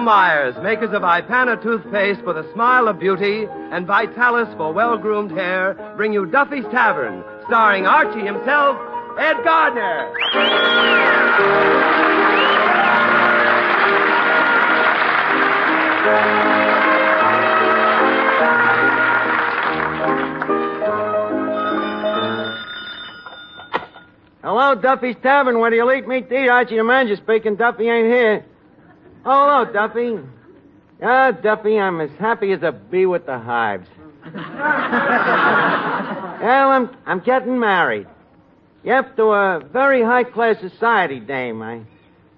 Myers, makers of Ipana toothpaste for the smile of beauty and Vitalis for well-groomed hair, bring you Duffy's Tavern, starring Archie himself, Ed Gardner. Hello, Duffy's Tavern. Where do you eat meat to eat? Archie the manager speaking. Duffy ain't here. Oh, hello, Duffy. Ah, Duffy, I'm as happy as a bee with the hives. well, I'm I'm getting married. Yep, to a very high class society dame. I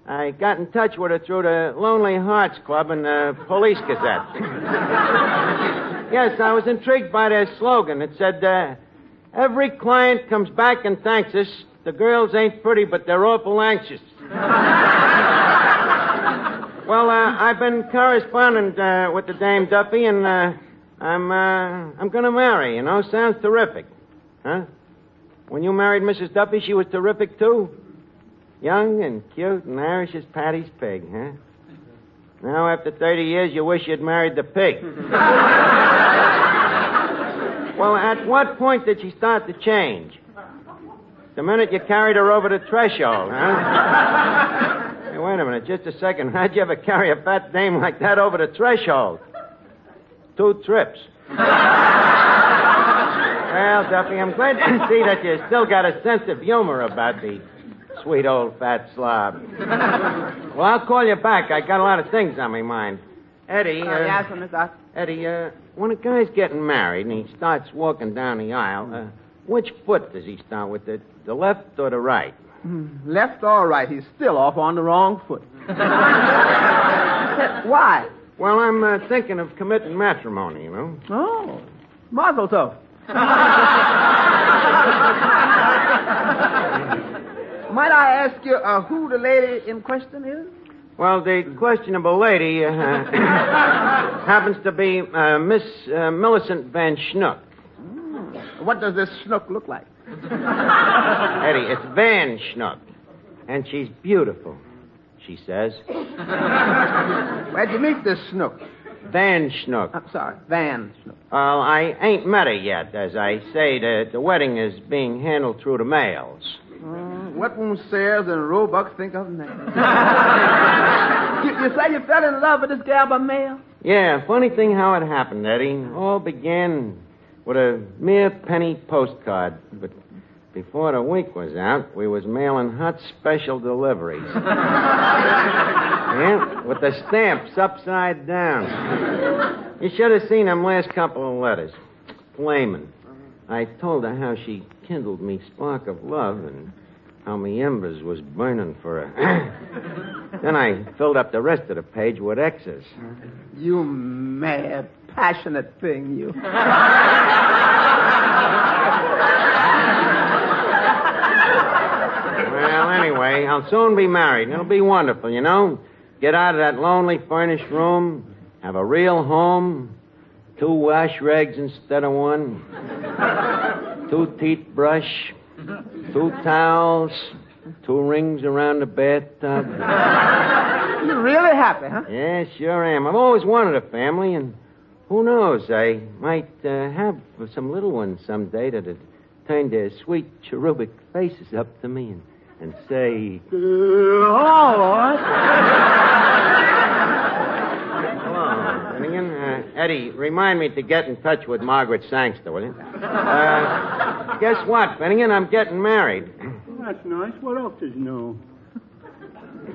I got in touch with her through the Lonely Hearts Club and the Police Gazette. yes, I was intrigued by their slogan. It said, uh, "Every client comes back and thanks us. The girls ain't pretty, but they're awful anxious." well, uh, I've been corresponding uh, with the dame Duffy, and uh, I'm uh, I'm going to marry. You know, sounds terrific, huh? When you married Mrs. Duffy, she was terrific too. Young and cute and Irish as Patty's pig, huh? Now, after 30 years, you wish you'd married the pig. well, at what point did she start to change? The minute you carried her over the threshold, huh? wait a minute, just a second. How'd you ever carry a fat dame like that over the threshold? Two trips. well, Duffy, I'm glad to see that you still got a sense of humor about the sweet old fat slob. well, I'll call you back. I got a lot of things on my mind. Eddie. Uh, Uh, yes, Mr. Eddie, uh, when a guy's getting married and he starts walking down the aisle, uh, which foot does he start with, the, the left or the right? Left or right, he's still off on the wrong foot. Why? Well, I'm uh, thinking of committing matrimony, you know. Oh, mazel tov. Might I ask you uh, who the lady in question is? Well, the questionable lady uh, happens to be uh, Miss uh, Millicent Van Schnook. What does this snook look like? Eddie, it's Van Schnook. And she's beautiful, she says. Where'd you meet this snook? Van Schnook. I'm sorry, Van Snook. Well, I ain't met her yet. As I say, the, the wedding is being handled through the mails. Uh, what won't Sears and Roebuck think of me? you, you say you fell in love with this gal by mail? Yeah, funny thing how it happened, Eddie. All began with a mere penny postcard, but before the week was out, we was mailing hot special deliveries. yeah, with the stamps upside down. You should have seen them last couple of letters. Flamin'. I told her how she kindled me spark of love and how me embers was burning for her. then I filled up the rest of the page with X's. You mad, passionate thing, you. Well, anyway, I'll soon be married. It'll be wonderful, you know. Get out of that lonely furnished room, have a real home, two wash rags instead of one, two teeth brush, two towels, two rings around the bathtub. You're really happy, huh? Yeah, sure am. I've always wanted a family, and who knows, I might uh, have some little ones someday that'd turn their sweet cherubic faces up to me and, and say, all Hello, Finnegan. Uh, Eddie, remind me to get in touch with Margaret Sangster, will you? Uh, guess what, Finnegan? I'm getting married. That's nice. What else is new?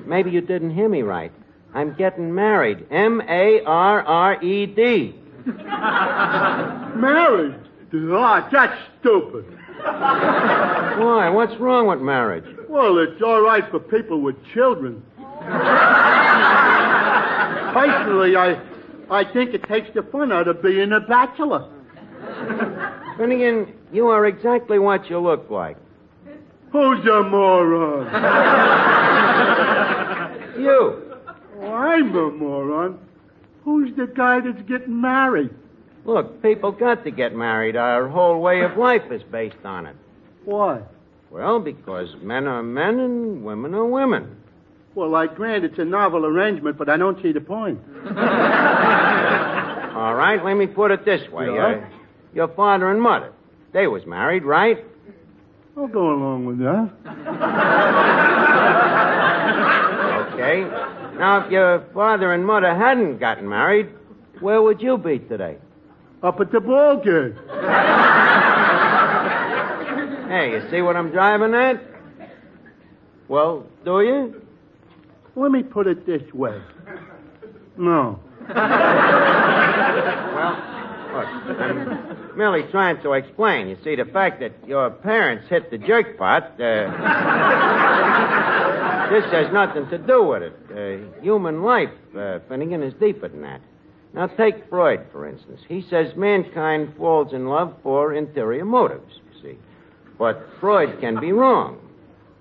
Maybe you didn't hear me right. I'm getting married. M A R R E D. Married? Ah, that's stupid. Why? What's wrong with marriage? Well, it's all right for people with children. Personally, I, I think it takes the fun out of being a bachelor. Finnegan, you are exactly what you look like. Who's a moron? You. I'm a moron. Who's the guy that's getting married? Look, people got to get married. Our whole way of life is based on it. Why? Well, because men are men and women are women. Well, I grant it's a novel arrangement, but I don't see the point. All right, let me put it this way. Yeah? Uh, your father and mother, they was married, right? I'll go along with that. Okay. Now, if your father and mother hadn't gotten married, where would you be today? Up at the ball game. Hey, you see what I'm driving at? Well, do you? Let me put it this way. No. Well, look, I'm merely trying to explain. You see, the fact that your parents hit the jackpot, uh, this has nothing to do with it. Uh, human life, uh, Finnegan, is deeper than that. Now, take Freud, for instance. He says mankind falls in love for interior motives, you see. But Freud can be wrong.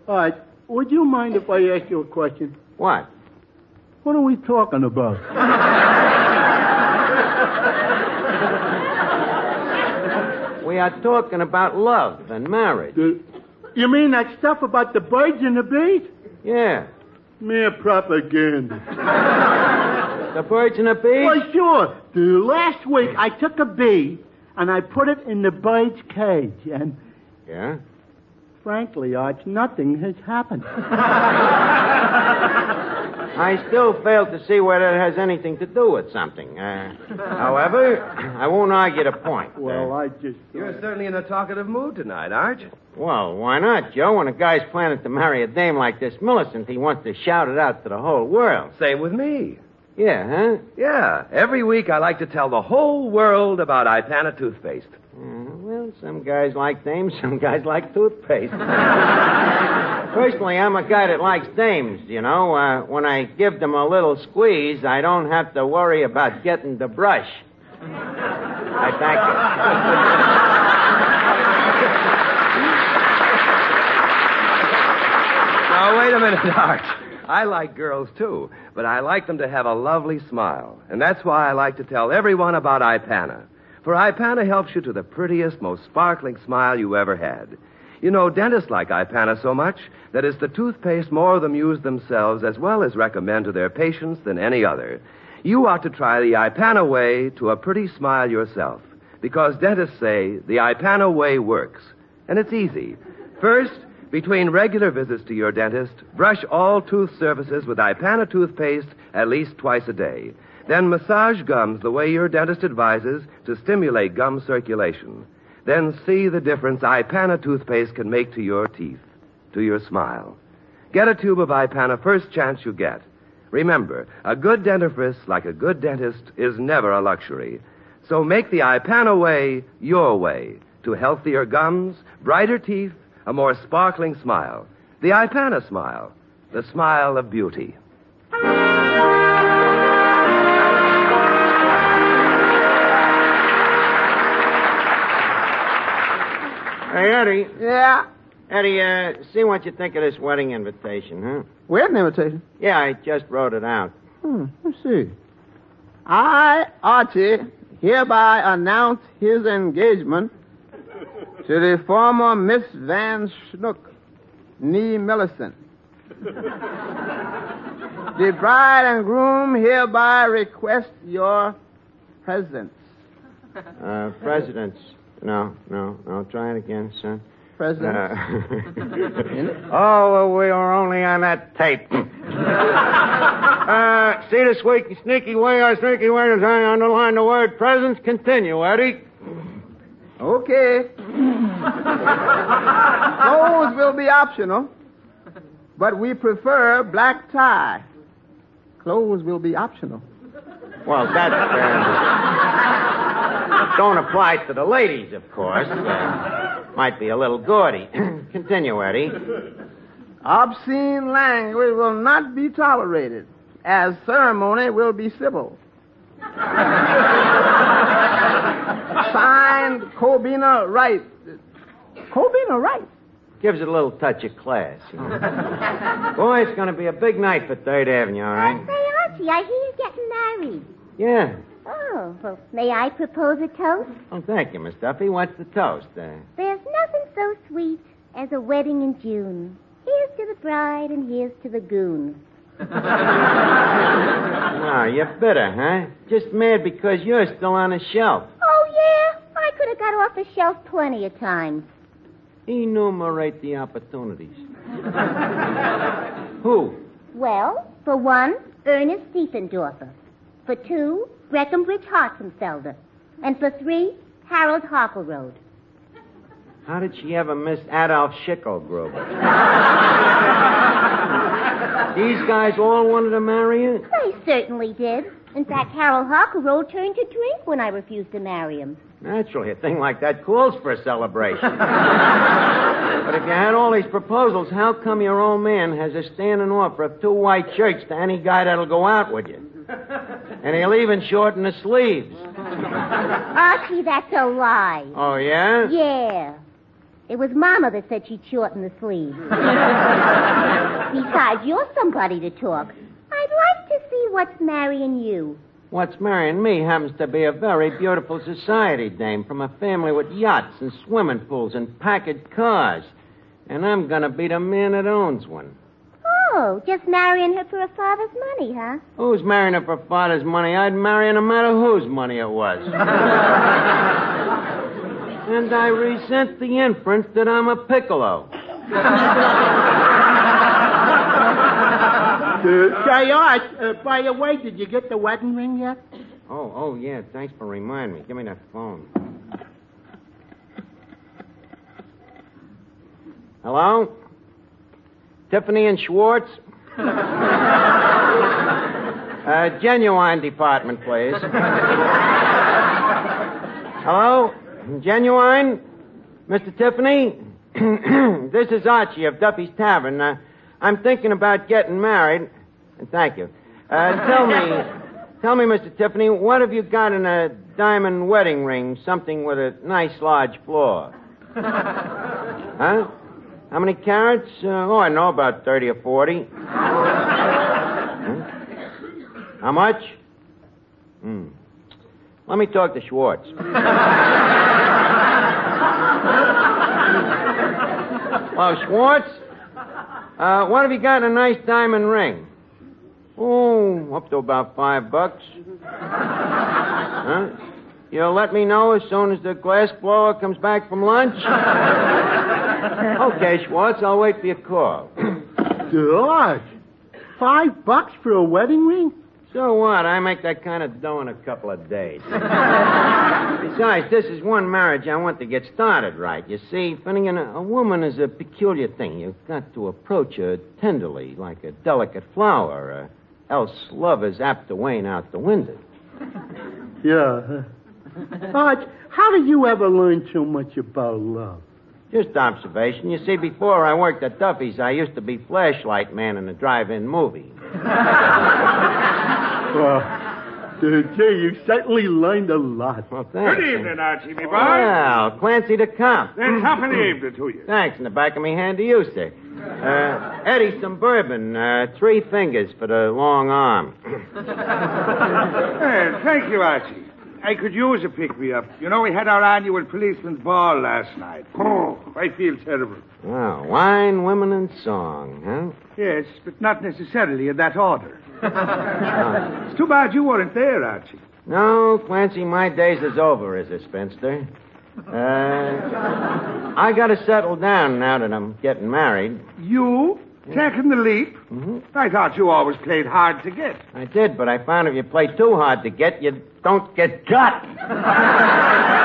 All right. Would you mind if I ask you a question? What? What are we talking about? We are talking about love and marriage. The- you mean that stuff about the birds and the bees? Yeah. Mere propaganda. The birds and the bees? Well, sure. The last week I took a bee and I put it in the bird's cage, and Yeah. frankly, Arch, nothing has happened. I still fail to see where that has anything to do with something. Uh, however, I won't argue the point. Well, Uh, I just. You're certainly in a talkative mood tonight, aren't you? well, why not, Joe? When a guy's planning to marry a dame like this Millicent, he wants to shout it out to the whole world. Same with me. Yeah, huh? Yeah, every week I like to tell the whole world about Ipana toothpaste. Uh, well, some guys like dames, some guys like toothpaste. Personally, I'm a guy that likes dames, you know. Uh, when I give them a little squeeze, I don't have to worry about getting the brush. I thank you. Now, wait a minute, Arch. I like girls, too, but I like them to have a lovely smile. And that's why I like to tell everyone about Ipana. For Ipana helps you to the prettiest, most sparkling smile you ever had. You know, dentists like Ipana so much that it's the toothpaste more of them use themselves as well as recommend to their patients than any other. You ought to try the Ipana way to a pretty smile yourself because dentists say the Ipana way works. And it's easy. First, between regular visits to your dentist, brush all tooth surfaces with Ipana toothpaste at least twice a day. Then massage gums the way your dentist advises to stimulate gum circulation. Then see the difference Ipana toothpaste can make to your teeth, to your smile. Get a tube of Ipana first chance you get. Remember, a good dentifrice, like a good dentist, is never a luxury. So make the Ipana way your way to healthier gums, brighter teeth, a more sparkling smile. The Ipana smile, the smile of beauty. Hey, Eddie. Yeah. Eddie, uh, see what you think of this wedding invitation, huh? Wedding invitation. Yeah, I just wrote it out. Hmm, let's see. I, Archie, hereby announce his engagement to the former Miss Van Schnook, Nee Millicent. the bride and groom hereby request your presence. Uh, presidents. No, no, no. Try it again, son. President. Uh, oh, well, we are only on that tape. uh, see this week, sneaky way, our sneaky way is I underline the word presence. Continue, Eddie. Okay. Clothes will be optional, but we prefer black tie. Clothes will be optional. Well, that's uh, don't apply to the ladies, of course. Uh, might be a little gaudy. Continue, Eddie. Obscene language will not be tolerated, as ceremony will be civil. Signed, Cobina Wright. Cobina Wright? Gives it a little touch of class. You know. Boy, it's going to be a big night for Third Avenue, all right? Say, Archie, I hear you're getting married. Yeah. Oh, well, may I propose a toast? Oh, thank you, Miss Duffy. What's the toast? Uh, There's nothing so sweet as a wedding in June. Here's to the bride and here's to the goon. No, you're bitter, huh? Just mad because you're still on the shelf. Oh, yeah? I could have got off the shelf plenty of times. Enumerate the opportunities. Who? Well, for one, Ernest Diefendorfer. For two, Breckenbridge Hartzenfelder. And for three, Harold Harkleroad. How did she ever miss Adolf Schickelgruber? These guys all wanted to marry you? They certainly did. In fact, Harold Harkleroad turned to drink when I refused to marry him. Naturally, a thing like that calls for a celebration. but if you had all these proposals, how come your old man has a standing offer of two white shirts to any guy that'll go out with you? And he'll even shorten the sleeves. Archie, that's a lie. Oh, yeah? Yeah. It was Mama that said she'd shorten the sleeves. Besides, you're somebody to talk. I'd like to see what's marrying you. What's marrying me happens to be a very beautiful society dame from a family with yachts and swimming pools and package cars. And I'm going to be the man that owns one. Oh, just marrying her for her father's money, huh? Who's marrying her for father's money? I'd marry her no matter whose money it was. and I resent the inference that I'm a piccolo. Uh, say, Art, uh, by the way, did you get the wedding ring yet? Oh, oh, yeah. Thanks for reminding me. Give me that phone. Hello? Tiffany and Schwartz? uh, genuine department, please. Hello? Genuine? Mr. Tiffany? this is Archie of Duffy's Tavern. Uh, I'm thinking about getting married. Thank you. Uh, tell me, tell me, Mr. Tiffany, what have you got in a diamond wedding ring? Something with a nice large floor. huh? How many carrots? Uh, oh, I know about 30 or 40. Huh? How much? Hmm. Let me talk to Schwartz. Hello, Schwartz? Uh, what have you got in a nice diamond ring? Oh, up to about five bucks. Huh? You'll let me know as soon as the glass blower comes back from lunch? okay, Schwartz, I'll wait for your call. George, five bucks for a wedding ring? So what? I make that kind of dough in a couple of days. Besides, this is one marriage I want to get started right. You see, Finnegan, a, a woman is a peculiar thing. You've got to approach her tenderly, like a delicate flower, uh, else love is apt to wane out the window. Yeah. Arch, how did you ever learn so much about love? Just observation. You see, before I worked at Duffy's, I used to be flashlight man in a drive-in movie. Well, uh, gee, you certainly learned a lot. Well, thanks. Good evening, Archie, me boy. Well, Clancy to come. Then company evening to you. Thanks. In the back of me hand to you, sir. Uh, Eddie, some bourbon. Uh, three fingers for the long arm. Well, thank you, Archie. I could use a pick-me-up. You know, we had our annual policeman's ball last night. Oh, I feel terrible. Well, wine, women, and song, huh? Yes, but not necessarily in that order. it's too bad you weren't there, Archie. No, Clancy, my days is over as a spinster. Uh, I got to settle down now that I'm getting married. You? Taking the leap? Mhm. I thought you always played hard to get. I did, but I found if you play too hard to get, you don't get got.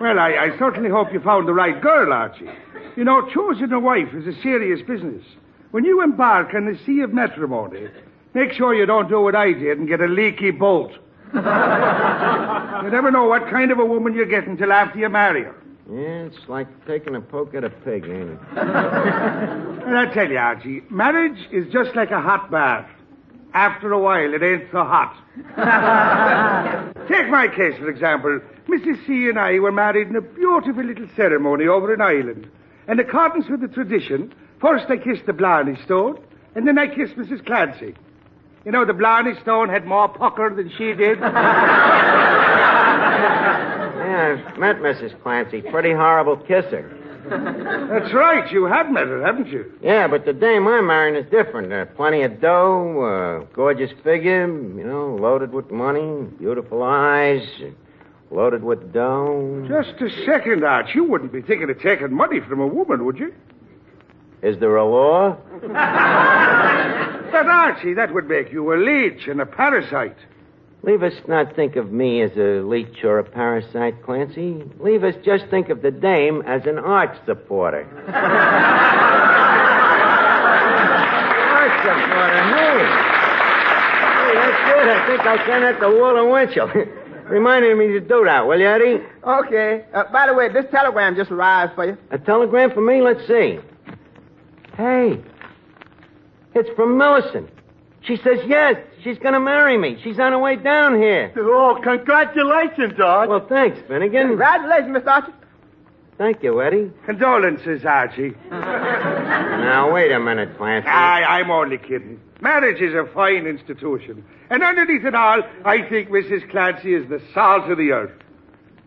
Well, I, I certainly hope you found the right girl, Archie. You know, choosing a wife is a serious business. When you embark on the sea of matrimony, make sure you don't do what I did and get a leaky bolt. you never know what kind of a woman you get until after you marry her. Yeah, it's like taking a poke at a pig, ain't it? And I tell you, Archie, marriage is just like a hot bath. After a while, it ain't so hot. Take my case, for example. Mrs. C and I were married in a beautiful little ceremony over in Ireland. In accordance with the tradition, first I kissed the Blarney Stone, and then I kissed Mrs. Clancy. You know, the Blarney Stone had more pucker than she did. I've met Mrs. Clancy. Pretty horrible kisser. That's right. You have met her, haven't you? Yeah, but the dame I'm marrying is different. Uh, plenty of dough, uh, gorgeous figure, you know, loaded with money, beautiful eyes, loaded with dough. Just a second, Arch. You wouldn't be thinking of taking money from a woman, would you? Is there a law? But, Archie, that would make you a leech and a parasite. Leave us not think of me as a leech or a parasite, Clancy. Leave us just think of the dame as an arch supporter. arch supporter, hey. Hey, that's good. I think I'll send that to Walter Winchell. Reminding me to do that, will you, Eddie? Okay. Uh, by the way, this telegram just arrived for you. A telegram for me? Let's see. Hey, it's from Millicent. She says yes, she's going to marry me. She's on her way down here. Oh, congratulations, Arch. Well, thanks, Finnegan. Congratulations, Mr. Archie. Thank you, Eddie. Condolences, Archie. Now, wait a minute, Clancy. I, I'm only kidding. Marriage is a fine institution. And underneath it all, I think Mrs. Clancy is the salt of the earth.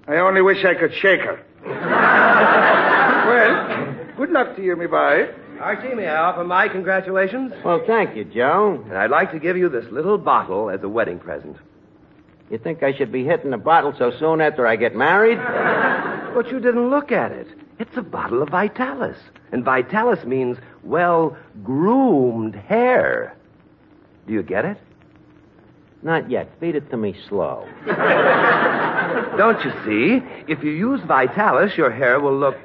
I only wish I could shake her. well, good luck to you, me boy. Archie, may I offer my congratulations? Well, thank you, Joe. And I'd like to give you this little bottle as a wedding present. You think I should be hitting the bottle so soon after I get married? But you didn't look at it. It's a bottle of Vitalis. And Vitalis means well groomed hair. Do you get it? Not yet. Feed it to me slow. Don't you see? If you use Vitalis, your hair will look,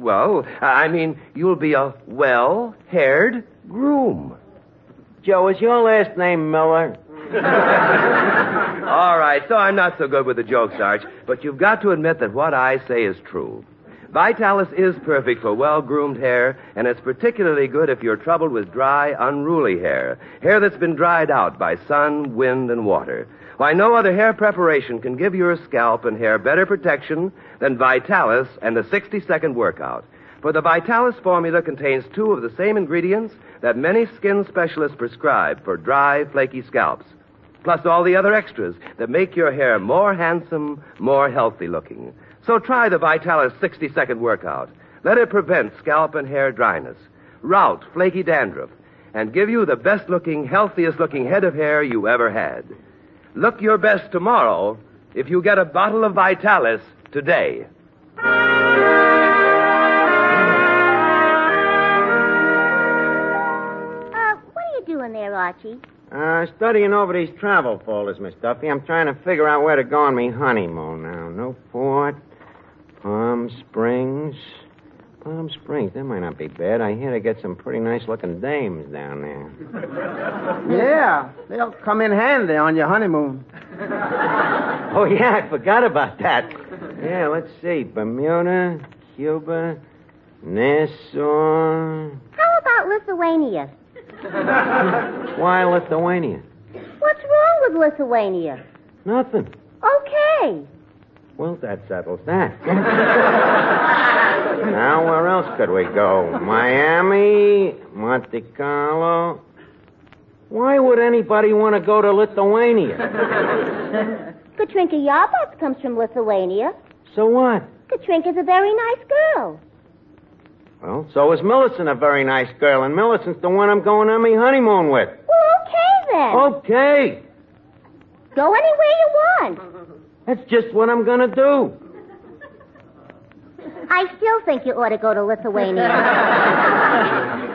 well, I mean, you'll be a well haired groom. Joe, is your last name Miller? All right, so I'm not so good with the jokes, Arch, but you've got to admit that what I say is true. Vitalis is perfect for well groomed hair, and it's particularly good if you're troubled with dry, unruly hair. Hair that's been dried out by sun, wind, and water. Why, no other hair preparation can give your scalp and hair better protection than Vitalis and the 60 second workout. For the Vitalis formula contains two of the same ingredients that many skin specialists prescribe for dry, flaky scalps, plus all the other extras that make your hair more handsome, more healthy looking. So try the Vitalis 60 second workout. Let it prevent scalp and hair dryness, rout flaky dandruff, and give you the best looking, healthiest looking head of hair you ever had. Look your best tomorrow if you get a bottle of Vitalis today. Uh, what are you doing there, Archie? Uh, studying over these travel folders, Miss Duffy. I'm trying to figure out where to go on me honeymoon now. Newport, Palm Springs. Palm Springs, that might not be bad. I hear they get some pretty nice looking dames down there. Yeah, they'll come in handy on your honeymoon. Oh, yeah, I forgot about that. Yeah, let's see. Bermuda, Cuba, Nassau. How about Lithuania? Why Lithuania? What's wrong with Lithuania? Nothing. Okay. Well, that settles that. Now, where else could we go? Miami, Monte Carlo. Why would anybody want to go to Lithuania? Katrinka Yarbats comes from Lithuania. So what? Katrinka's a very nice girl. Well, so is Millicent a very nice girl, and Millicent's the one I'm going on my honeymoon with. Well, okay then. Okay, Go anywhere you want. that's just what I'm gonna do. I still think you ought to go to Lithuania.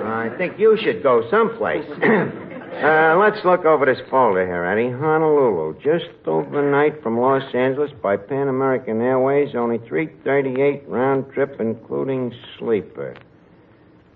I think you should go someplace. uh, let's look over this folder here, Eddie. Honolulu, just overnight from Los Angeles by Pan American Airways, only 338 round trip, including sleeper.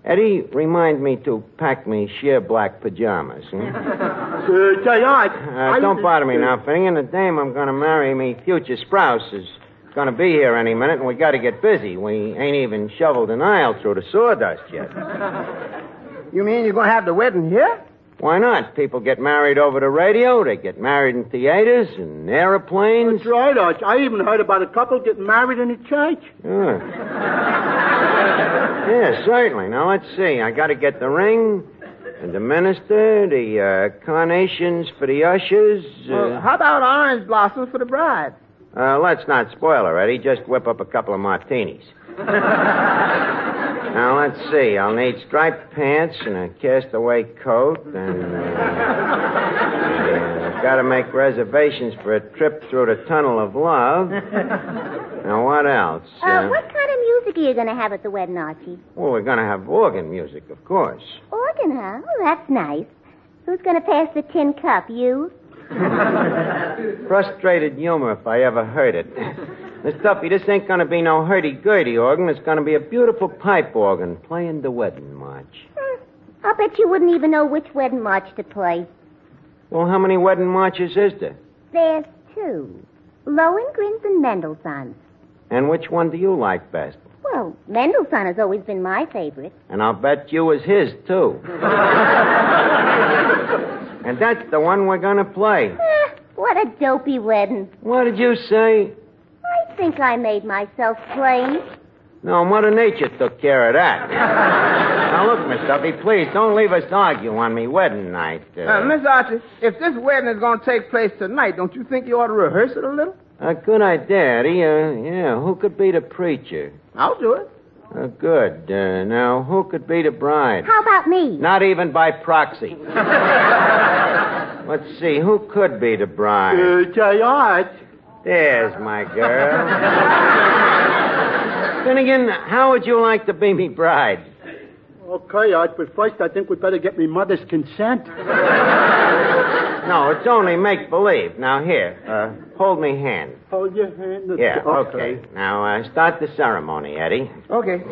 Eddie, remind me to pack me sheer black pajamas. Hmm? Uh, say, Arch. Uh, don't bother me now, Finnegan. The dame I'm going to marry, me future spouse, is going to be here any minute, and we got to get busy. We ain't even shoveled an aisle through the sawdust yet. You mean you're going to have the wedding here? Why not? People get married over the radio. They get married in theaters and aeroplanes. That's right, Arch. I even heard about a couple getting married in a church. Yeah. yeah, certainly. Now let's see. I got to get the ring, and the minister, the uh, carnations for the ushers. Well, Uh, how about orange blossoms for the bride? Uh, let's not spoil her, Eddie. Just whip up a couple of martinis. Now, let's see. I'll need striped pants and a castaway coat, and. Uh, I've got to make reservations for a trip through the Tunnel of Love. Now, what else? Uh, what kind of music are you going to have at the wedding, Archie? Well, we're going to have organ music, of course. Organ, huh? Oh, that's nice. Who's going to pass the tin cup? You? Frustrated humor, if I ever heard it. Miss Duffy, this ain't going to be no hurdy-gurdy organ. It's going to be a beautiful pipe organ playing the wedding march. Hmm. I'll bet you wouldn't even know which wedding march to play. Well, how many wedding marches is there? There's two. Lohengrin's and Mendelssohn's. And which one do you like best? Well, Mendelssohn has always been my favorite. And I'll bet you was his, too. and that's the one we're going to play. Eh, what a dopey wedding. What did you say? I think I made myself plain. No, Mother Nature took care of that. now, look, Miss Duffy, please don't leave us argue on me wedding night. Uh, Uh, Miss Archie, if this wedding is going to take place tonight, don't you think you ought to rehearse it a little? A good idea, Eddie. Uh, yeah, who could be the preacher? I'll do it. Uh, good. Uh, now, who could be the bride? How about me? Not even by proxy. Let's see, who could be the bride? Uh, say, Art. There's my girl. Finnegan, how would you like to be me bride? Okay, Art, but first I think we'd better get me mother's consent. No, it's only make believe. Now, here, uh, hold me hand. Hold your hand. Yeah, okay. Now, uh, start the ceremony, Eddie. Okay.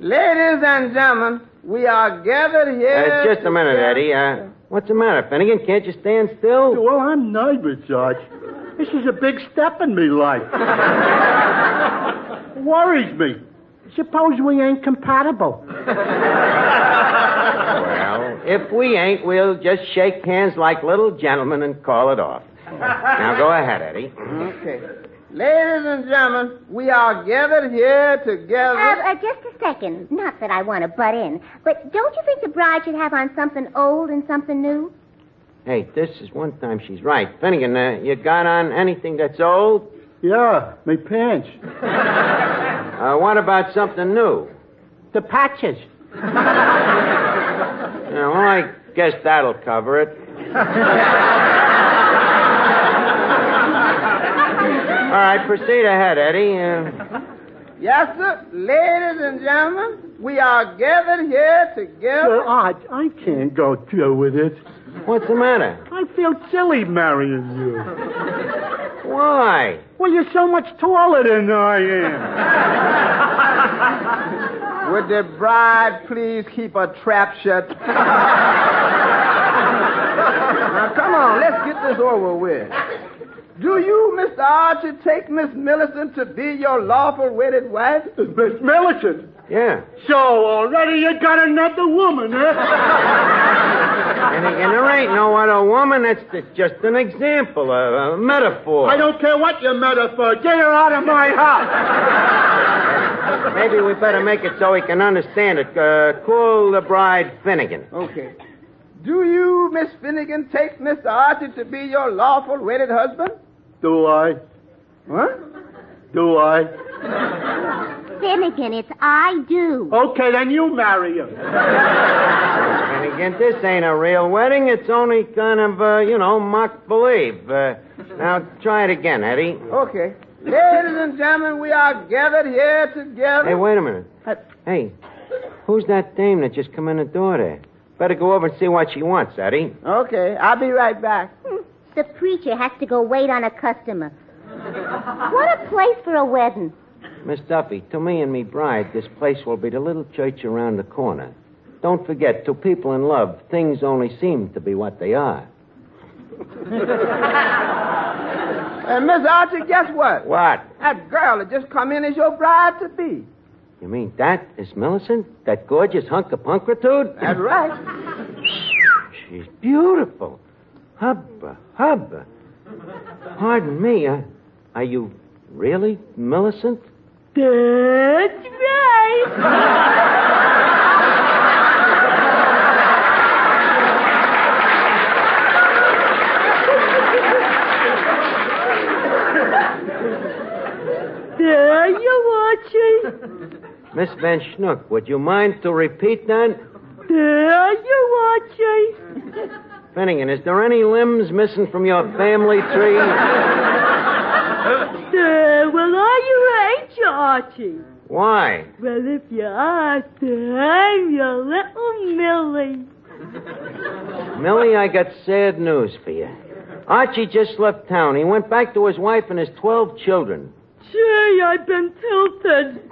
Ladies and gentlemen, we are gathered here. Uh, just a minute, Eddie. Uh, what's the matter, Finnegan? Can't you stand still? Well, I'm nervous, Art. This is a big step in me life. Worries me. Suppose we ain't compatible. Well, if we ain't, we'll just shake hands like little gentlemen and call it off. Now, go ahead, Eddie. Okay. Ladies and gentlemen, we are gathered here together. Uh, uh, just a second. Not that I want to butt in, but don't you think the bride should have on something old and something new? Hey, this is one time she's right. Finnegan, uh, you got on anything that's old? Yeah, me pants. Uh, what about something new? The patches. Yeah, well, I guess that'll cover it. All right, proceed ahead, Eddie. Uh, Yes, sir. Ladies and gentlemen, we are gathered here together. Well, Art, I can't go through with it. what's the matter? I feel silly marrying you. Why? Well, you're so much taller than I am. Would the bride please keep a trap shut? now, come on, let's get this over with. Do you, Mr. Archie, take Miss Millicent to be your lawful wedded wife? Miss Millicent. Yeah. So already you got another woman, huh? And, and there ain't no other woman. That's just an example, a, a metaphor. I don't care what you metaphor. Get her out of my house. Maybe we better make it so he can understand it. Uh, call the bride Finnegan. Okay. Do you, Miss Finnegan, take Mr. Archie to be your lawful wedded husband? Do I? What? Do I? Finnegan, it's I do. Okay, then you marry him. Finnegan, this ain't a real wedding. It's only kind of, uh, you know, mock believe. Uh, now, try it again, Eddie. Okay. Ladies and gentlemen, we are gathered here together. Hey, wait a minute. Hey, who's that dame that just come in the door there? Better go over and see what she wants, Eddie. Okay, I'll be right back. Hmm, The preacher has to go wait on a customer. What a place for a wedding. Miss Duffy, to me and me bride, this place will be the little church around the corner. Don't forget, to people in love, things only seem to be what they are. And Miss Archie, guess what? What? That girl that just come in is your bride to be. You mean that is Millicent? That gorgeous hunk of punkritude? That's right. She's beautiful. Hubba, hubba. Pardon me, uh, are you really Millicent? That's right. There you are, Chief. Miss Van Schnook, would you mind to repeat that? There you are, Chase. Finnegan, is there any limbs missing from your family tree? There, well, are you, ain't you, Archie? Why? Well, if you are, then I'm your little Millie. Millie, I got sad news for you. Archie just left town. He went back to his wife and his 12 children. Gee, I've been tilted.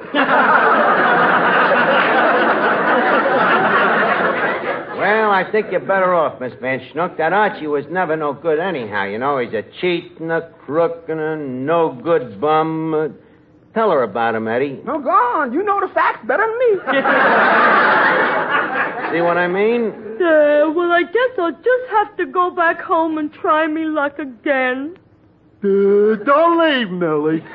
Well, I think you're better off, Miss Van Schnook. That Archie was never no good anyhow. You know, he's a cheat and a crook and a no good bum. Uh, tell her about him, Eddie. No, go on. You know the facts better than me. See what I mean? There, well, I guess I'll just have to go back home and try me luck again. Uh, don't leave, Millie.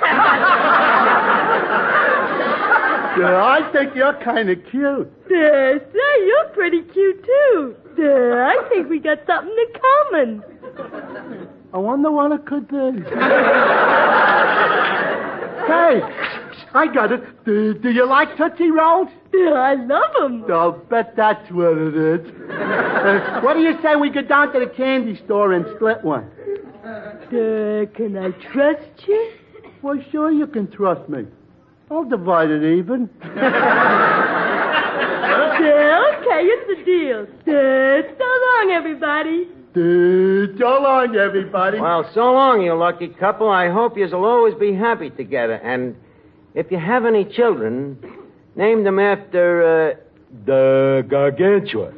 Yeah, I think you're kind of cute. There, say, you're pretty cute, too. There, I think we got something in common. I wonder what it could be. hey, I got it. Do, do you like Tootsie Rolls? There, I love them. I'll bet that's what it is. Uh, what do you say we go down to the candy store and split one? There, can I trust you? Well, sure you can trust me. I'll divide it even. There, okay, it's a deal. There, so long, everybody. Uh, so long, everybody. Well, so long, you lucky couple. I hope you'll always be happy together. And if you have any children, name them after, uh, the Gargantua.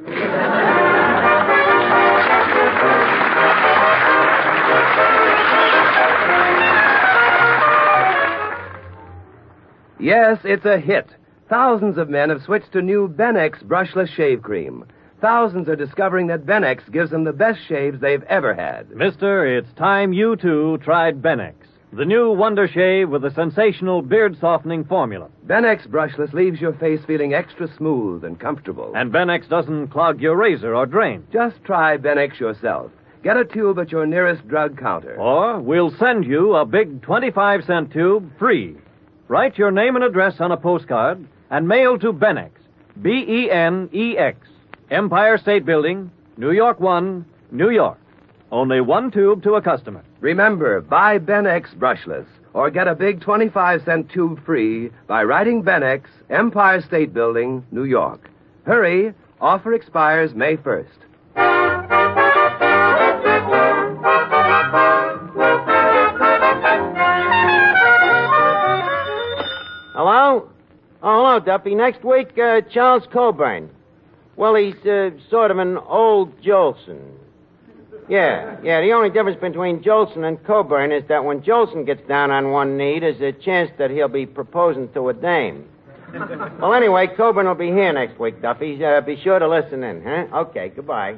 Yes, it's a hit. Thousands of men have switched to new Benex brushless shave cream. Thousands are discovering that Benex gives them the best shaves they've ever had. Mister, it's time you too tried Benex, the new Wonder Shave with a sensational beard softening formula. Benex brushless leaves your face feeling extra smooth and comfortable. And Benex doesn't clog your razor or drain. Just try Benex yourself. Get a tube at your nearest drug counter. Or we'll send you a big 25 cent tube free. Write your name and address on a postcard and mail to Benex, B E N E X, Empire State Building, New York 1, New York. Only one tube to a customer. Remember, buy Benex brushless or get a big 25 cent tube free by writing Benex, Empire State Building, New York. Hurry, offer expires May 1st. Hello? Oh, hello, Duffy. Next week, uh, Charles Coburn. Well, he's uh, sort of an old Jolson. Yeah, yeah. The only difference between Jolson and Coburn is that when Jolson gets down on one knee, there's a chance that he'll be proposing to a dame. well, anyway, Coburn will be here next week, Duffy. Uh, be sure to listen in, huh? Okay, goodbye.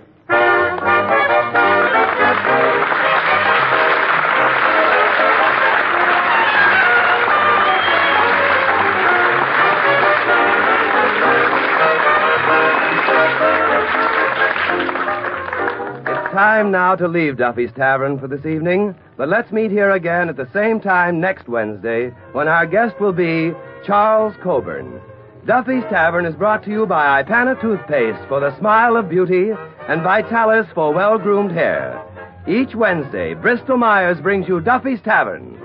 Time now to leave Duffy's Tavern for this evening, but let's meet here again at the same time next Wednesday when our guest will be Charles Coburn. Duffy's Tavern is brought to you by Ipana Toothpaste for the smile of beauty and Vitalis for well groomed hair. Each Wednesday, Bristol Myers brings you Duffy's Tavern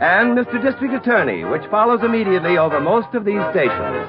and Mr. District Attorney, which follows immediately over most of these stations.